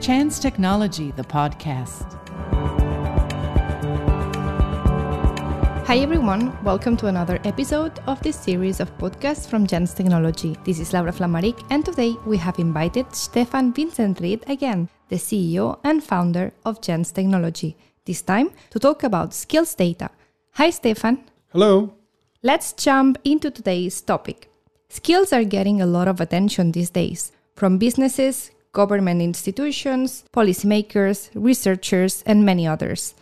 JANZZ.technology, the podcast. Hi everyone, welcome to another episode of this series of podcasts from JANZZ.technology. This is Laura Flamaric, and today we have invited Stefan Winzenried again, the CEO and founder of JANZZ.technology, this time to talk about skills data. Hi Stefan. Hello. Let's jump into today's topic. Skills are getting a lot of attention these days from businesses, government institutions, policymakers, researchers, and many others.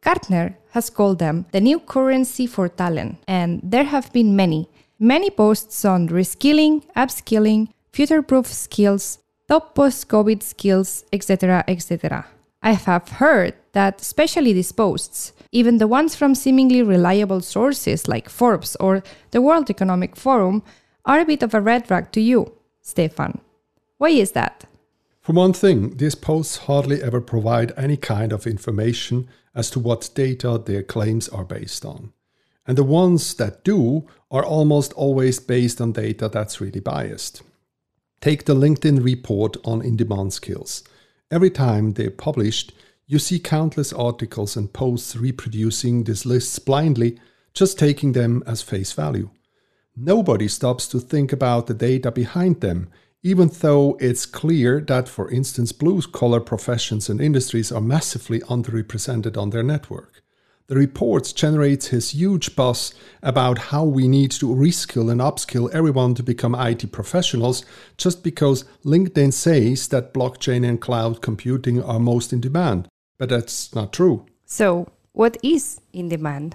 Gartner has called them the new currency for talent, and there have been many, many posts on reskilling, upskilling, future proof skills, top post COVID skills, etc. etc. I have heard that, especially these posts, even the ones from seemingly reliable sources like Forbes or the World Economic Forum, are a bit of a red rag to you, Stefan. Why is that? For one thing, these posts hardly ever provide any kind of information as to what data their claims are based on. And the ones that do are almost always based on data that's really biased. Take the LinkedIn report on in demand skills. Every time they're published, you see countless articles and posts reproducing these lists blindly, just taking them as face value. Nobody stops to think about the data behind them, even though it's clear that, for instance, blue collar professions and industries are massively underrepresented on their network. The report generates his huge buzz about how we need to reskill and upskill everyone to become IT professionals just because LinkedIn says that blockchain and cloud computing are most in demand. But that's not true. So, what is in demand?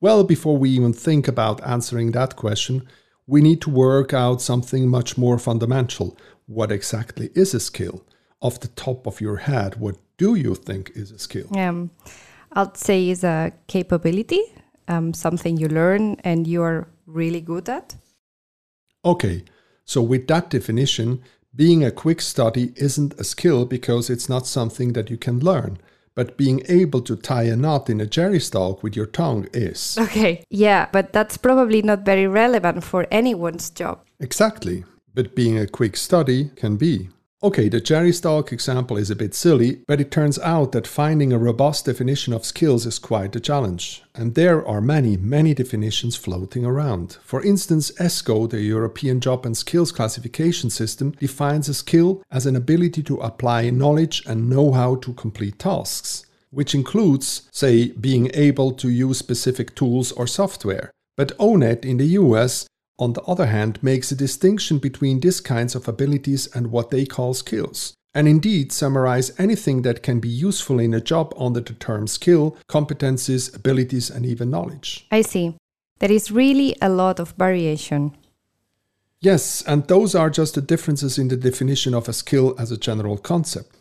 Well, before we even think about answering that question, we need to work out something much more fundamental. What exactly is a skill? Off the top of your head, what do you think is a skill? Um, I'd say is a capability, um, something you learn and you're really good at. Okay, so with that definition, being a quick study isn't a skill because it's not something that you can learn. But being able to tie a knot in a jerry stalk with your tongue is. Okay, yeah, but that's probably not very relevant for anyone's job. Exactly. But being a quick study can be. Okay, the Jerry Stalk example is a bit silly, but it turns out that finding a robust definition of skills is quite a challenge. And there are many, many definitions floating around. For instance, ESCO, the European Job and Skills Classification System, defines a skill as an ability to apply knowledge and know how to complete tasks, which includes, say, being able to use specific tools or software. But O*NET in the US on the other hand, makes a distinction between these kinds of abilities and what they call skills, and indeed summarize anything that can be useful in a job under the term skill, competencies, abilities, and even knowledge. I see. There is really a lot of variation. Yes, and those are just the differences in the definition of a skill as a general concept.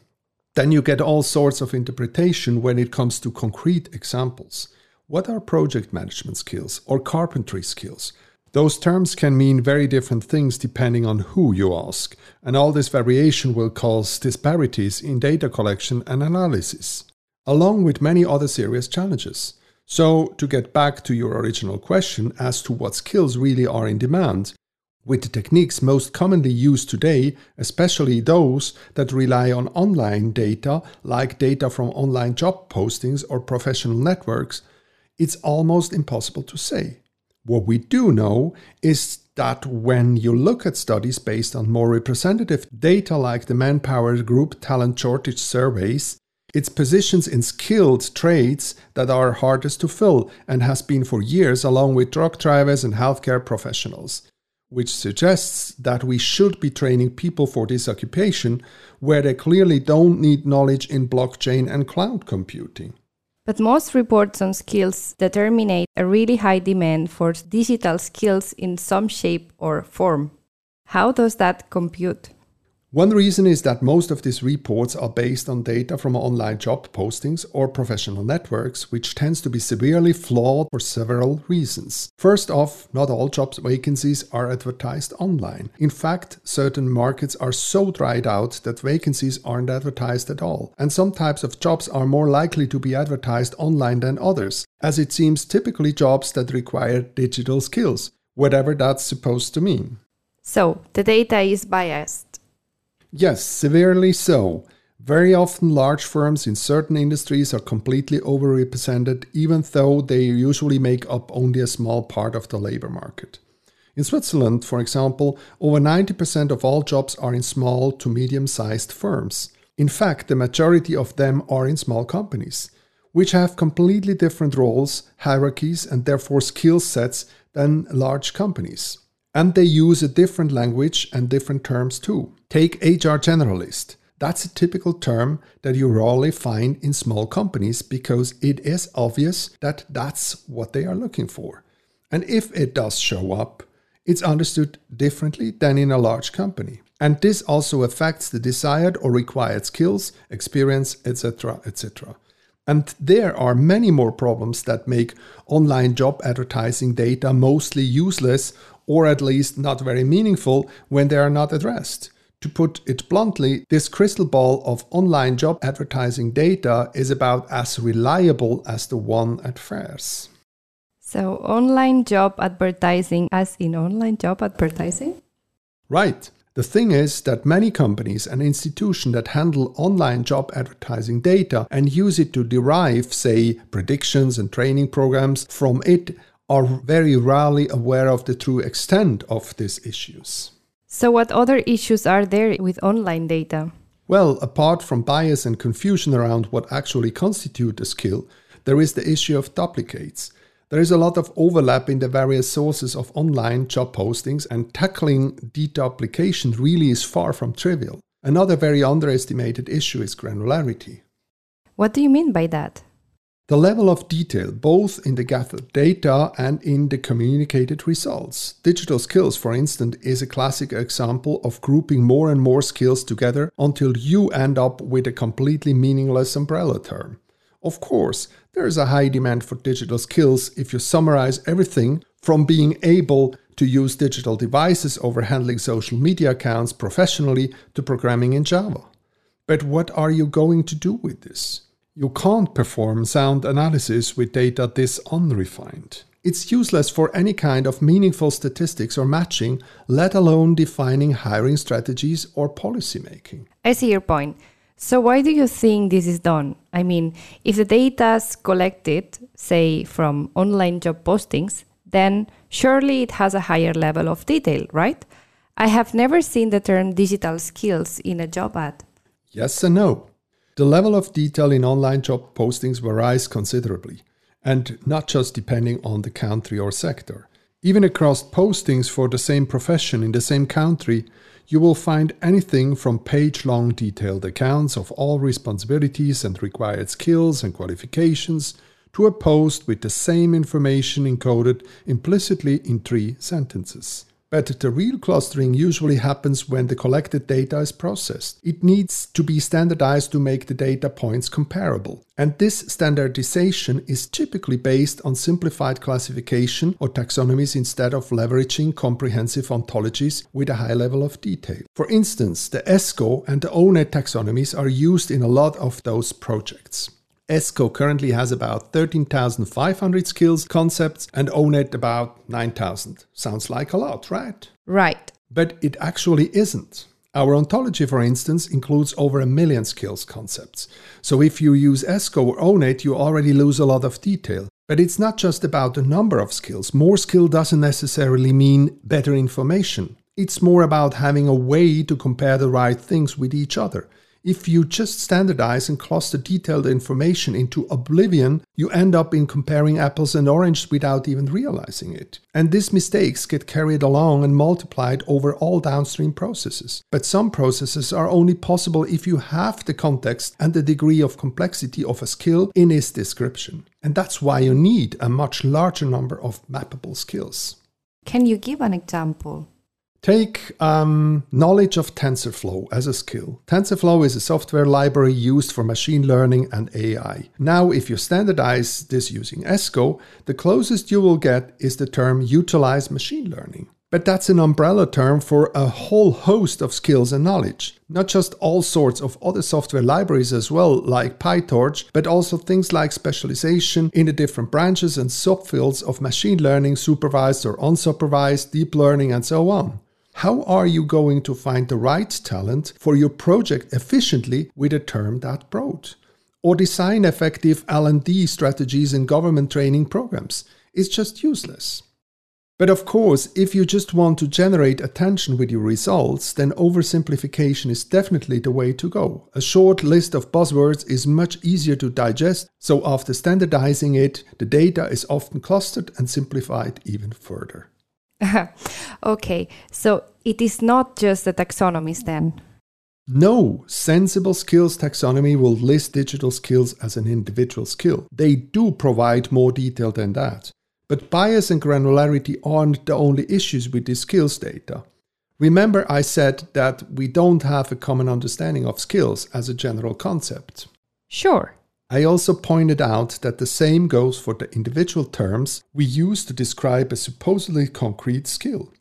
Then you get all sorts of interpretation when it comes to concrete examples. What are project management skills or carpentry skills? Those terms can mean very different things depending on who you ask, and all this variation will cause disparities in data collection and analysis, along with many other serious challenges. So, to get back to your original question as to what skills really are in demand, with the techniques most commonly used today, especially those that rely on online data, like data from online job postings or professional networks, it's almost impossible to say. What we do know is that when you look at studies based on more representative data like the Manpower Group Talent Shortage Surveys, it's positions in skilled trades that are hardest to fill and has been for years along with truck drivers and healthcare professionals, which suggests that we should be training people for this occupation where they clearly don't need knowledge in blockchain and cloud computing. But most reports on skills determine a really high demand for digital skills in some shape or form. How does that compute? One reason is that most of these reports are based on data from online job postings or professional networks, which tends to be severely flawed for several reasons. First off, not all job vacancies are advertised online. In fact, certain markets are so dried out that vacancies aren't advertised at all. And some types of jobs are more likely to be advertised online than others, as it seems typically jobs that require digital skills, whatever that's supposed to mean. So, the data is biased. Yes, severely so. Very often, large firms in certain industries are completely overrepresented, even though they usually make up only a small part of the labor market. In Switzerland, for example, over 90% of all jobs are in small to medium sized firms. In fact, the majority of them are in small companies, which have completely different roles, hierarchies, and therefore skill sets than large companies. And they use a different language and different terms too. Take HR generalist. That's a typical term that you rarely find in small companies because it is obvious that that's what they are looking for. And if it does show up, it's understood differently than in a large company. And this also affects the desired or required skills, experience, etc., etc. And there are many more problems that make online job advertising data mostly useless or at least not very meaningful when they are not addressed. To put it bluntly, this crystal ball of online job advertising data is about as reliable as the one at fairs. So, online job advertising, as in online job advertising? Right. The thing is that many companies and institutions that handle online job advertising data and use it to derive, say, predictions and training programs from it are very rarely aware of the true extent of these issues. So, what other issues are there with online data? Well, apart from bias and confusion around what actually constitute a skill, there is the issue of duplicates. There is a lot of overlap in the various sources of online job postings, and tackling deduplication really is far from trivial. Another very underestimated issue is granularity. What do you mean by that? The level of detail, both in the gathered data and in the communicated results. Digital skills, for instance, is a classic example of grouping more and more skills together until you end up with a completely meaningless umbrella term. Of course, there is a high demand for digital skills if you summarize everything from being able to use digital devices over handling social media accounts professionally to programming in Java. But what are you going to do with this? You can't perform sound analysis with data this unrefined. It's useless for any kind of meaningful statistics or matching, let alone defining hiring strategies or policy making. I see your point. So, why do you think this is done? I mean, if the data is collected, say, from online job postings, then surely it has a higher level of detail, right? I have never seen the term digital skills in a job ad. Yes and no. The level of detail in online job postings varies considerably, and not just depending on the country or sector. Even across postings for the same profession in the same country, you will find anything from page long detailed accounts of all responsibilities and required skills and qualifications to a post with the same information encoded implicitly in three sentences. But the real clustering usually happens when the collected data is processed. It needs to be standardized to make the data points comparable. And this standardization is typically based on simplified classification or taxonomies instead of leveraging comprehensive ontologies with a high level of detail. For instance, the ESCO and the O*NET taxonomies are used in a lot of those projects. ESCO currently has about 13,500 skills concepts and O*NET about 9,000. Sounds like a lot, right? Right. But it actually isn't. Our ontology, for instance, includes over a million skills concepts. So if you use ESCO or O*NET, you already lose a lot of detail. But it's not just about the number of skills. More skill doesn't necessarily mean better information. It's more about having a way to compare the right things with each other. If you just standardize and cluster detailed information into oblivion, you end up in comparing apples and oranges without even realizing it. And these mistakes get carried along and multiplied over all downstream processes. But some processes are only possible if you have the context and the degree of complexity of a skill in its description. And that's why you need a much larger number of mappable skills. Can you give an example? Take um, knowledge of TensorFlow as a skill. TensorFlow is a software library used for machine learning and AI. Now, if you standardize this using ESCO, the closest you will get is the term utilize machine learning. But that's an umbrella term for a whole host of skills and knowledge. Not just all sorts of other software libraries as well, like PyTorch, but also things like specialization in the different branches and subfields of machine learning, supervised or unsupervised, deep learning, and so on. How are you going to find the right talent for your project efficiently with a term that broad? Or design effective L&D strategies in government training programs? It's just useless. But of course, if you just want to generate attention with your results, then oversimplification is definitely the way to go. A short list of buzzwords is much easier to digest, so after standardizing it, the data is often clustered and simplified even further. okay, so it is not just the taxonomies then. No, sensible skills taxonomy will list digital skills as an individual skill. They do provide more detail than that. But bias and granularity aren't the only issues with this skills data. Remember, I said that we don't have a common understanding of skills as a general concept. Sure. I also pointed out that the same goes for the individual terms we use to describe a supposedly concrete skill.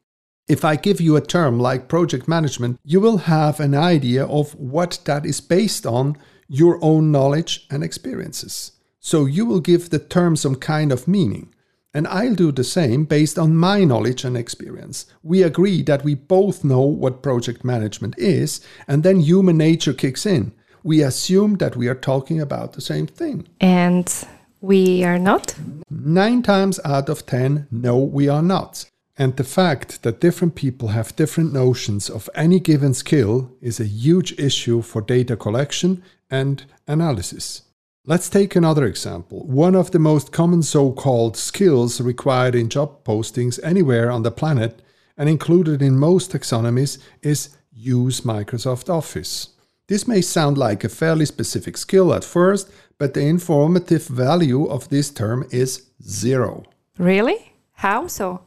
If I give you a term like project management, you will have an idea of what that is based on your own knowledge and experiences. So you will give the term some kind of meaning. And I'll do the same based on my knowledge and experience. We agree that we both know what project management is, and then human nature kicks in. We assume that we are talking about the same thing. And we are not? Nine times out of ten, no, we are not. And the fact that different people have different notions of any given skill is a huge issue for data collection and analysis. Let's take another example. One of the most common so called skills required in job postings anywhere on the planet and included in most taxonomies is use Microsoft Office. This may sound like a fairly specific skill at first, but the informative value of this term is zero. Really? How so?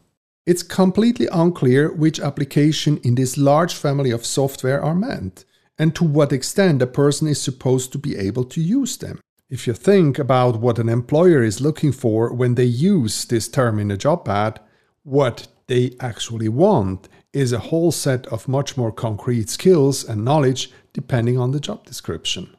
It's completely unclear which application in this large family of software are meant, and to what extent a person is supposed to be able to use them. If you think about what an employer is looking for when they use this term in a job ad, what they actually want is a whole set of much more concrete skills and knowledge depending on the job description.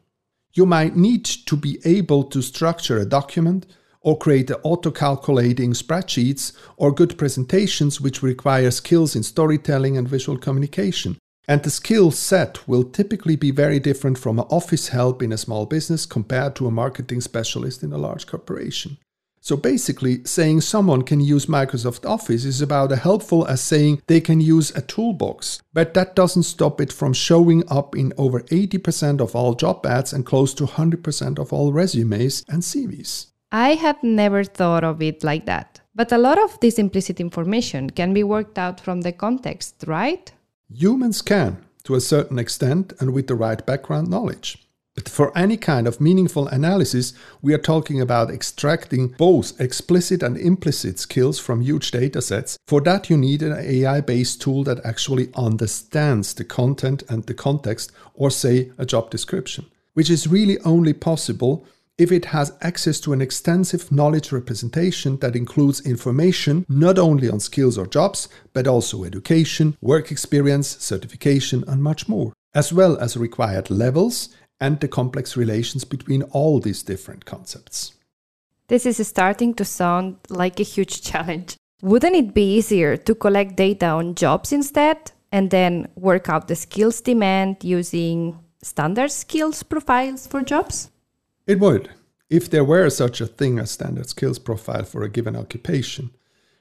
You might need to be able to structure a document or create auto calculating spreadsheets or good presentations which require skills in storytelling and visual communication. And the skill set will typically be very different from an office help in a small business compared to a marketing specialist in a large corporation. So basically, saying someone can use Microsoft Office is about as helpful as saying they can use a toolbox. But that doesn't stop it from showing up in over 80% of all job ads and close to 100% of all resumes and CVs. I had never thought of it like that. But a lot of this implicit information can be worked out from the context, right? Humans can, to a certain extent, and with the right background knowledge. But for any kind of meaningful analysis, we are talking about extracting both explicit and implicit skills from huge datasets. For that, you need an AI based tool that actually understands the content and the context, or say a job description, which is really only possible if it has access to an extensive knowledge representation that includes information not only on skills or jobs, but also education, work experience, certification, and much more, as well as required levels and the complex relations between all these different concepts. This is starting to sound like a huge challenge. Wouldn't it be easier to collect data on jobs instead and then work out the skills demand using standard skills profiles for jobs? It would, if there were such a thing as standard skills profile for a given occupation.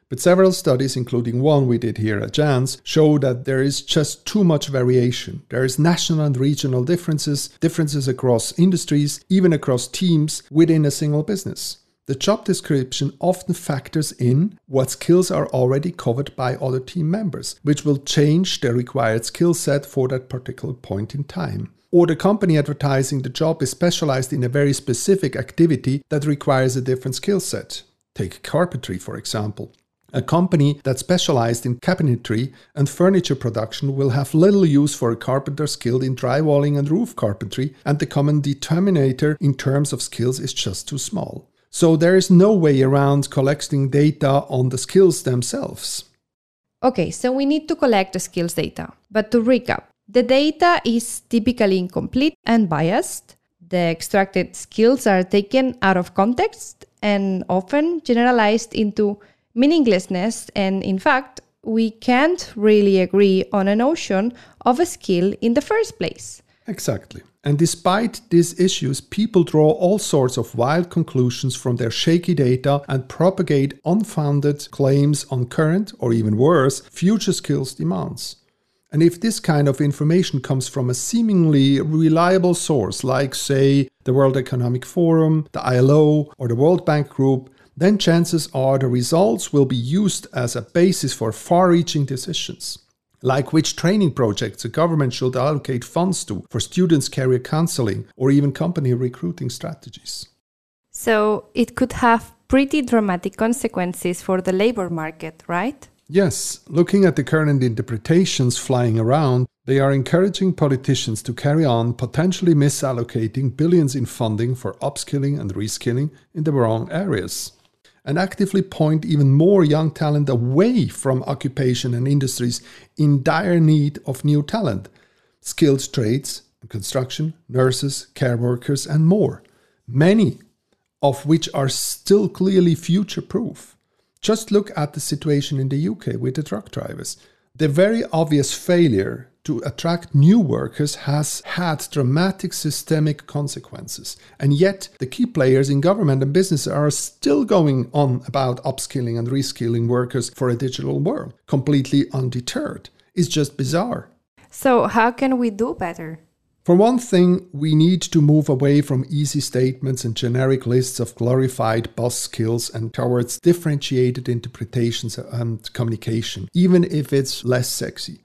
But several studies, including one we did here at JANZZ, show that there is just too much variation. There is national and regional differences, differences across industries, even across teams within a single business. The job description often factors in what skills are already covered by other team members, which will change the required skill set for that particular point in time or the company advertising the job is specialized in a very specific activity that requires a different skill set. Take carpentry, for example. A company that specialized in cabinetry and furniture production will have little use for a carpenter skilled in drywalling and roof carpentry, and the common determinator in terms of skills is just too small. So there is no way around collecting data on the skills themselves. Okay, so we need to collect the skills data. But to recap, the data is typically incomplete and biased. The extracted skills are taken out of context and often generalized into meaninglessness, and in fact, we can't really agree on a notion of a skill in the first place. Exactly. And despite these issues, people draw all sorts of wild conclusions from their shaky data and propagate unfounded claims on current, or even worse, future skills demands. And if this kind of information comes from a seemingly reliable source, like, say, the World Economic Forum, the ILO, or the World Bank Group, then chances are the results will be used as a basis for far reaching decisions. Like which training projects a government should allocate funds to for students' career counseling or even company recruiting strategies. So it could have pretty dramatic consequences for the labor market, right? Yes, looking at the current interpretations flying around, they are encouraging politicians to carry on potentially misallocating billions in funding for upskilling and reskilling in the wrong areas, and actively point even more young talent away from occupation and industries in dire need of new talent, skilled trades, construction, nurses, care workers, and more, many of which are still clearly future proof. Just look at the situation in the UK with the truck drivers. The very obvious failure to attract new workers has had dramatic systemic consequences. And yet, the key players in government and business are still going on about upskilling and reskilling workers for a digital world, completely undeterred. It's just bizarre. So, how can we do better? For one thing, we need to move away from easy statements and generic lists of glorified buzz skills and towards differentiated interpretations and communication, even if it's less sexy.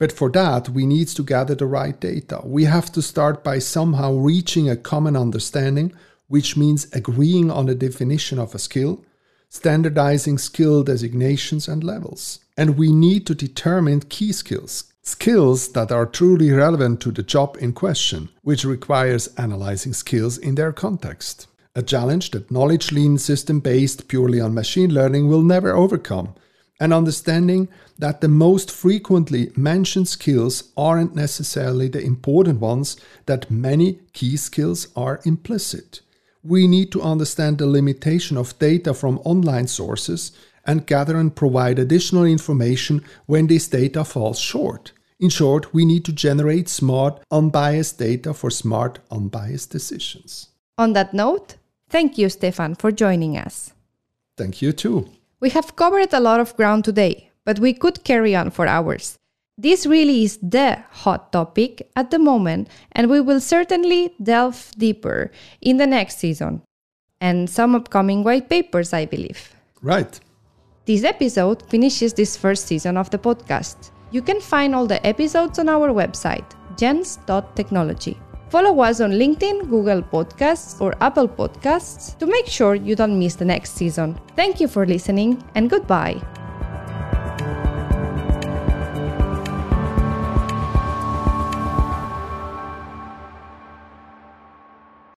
But for that, we need to gather the right data. We have to start by somehow reaching a common understanding, which means agreeing on a definition of a skill, standardizing skill designations and levels. And we need to determine key skills, skills that are truly relevant to the job in question, which requires analyzing skills in their context. A challenge that knowledge lean system based purely on machine learning will never overcome. An understanding that the most frequently mentioned skills aren't necessarily the important ones, that many key skills are implicit. We need to understand the limitation of data from online sources and gather and provide additional information when this data falls short. In short, we need to generate smart, unbiased data for smart, unbiased decisions. On that note, thank you, Stefan, for joining us. Thank you too. We have covered a lot of ground today, but we could carry on for hours. This really is the hot topic at the moment, and we will certainly delve deeper in the next season and some upcoming white papers, I believe. Right. This episode finishes this first season of the podcast. You can find all the episodes on our website, JANZZ.technology. Follow us on LinkedIn, Google Podcasts, or Apple Podcasts to make sure you don't miss the next season. Thank you for listening and goodbye.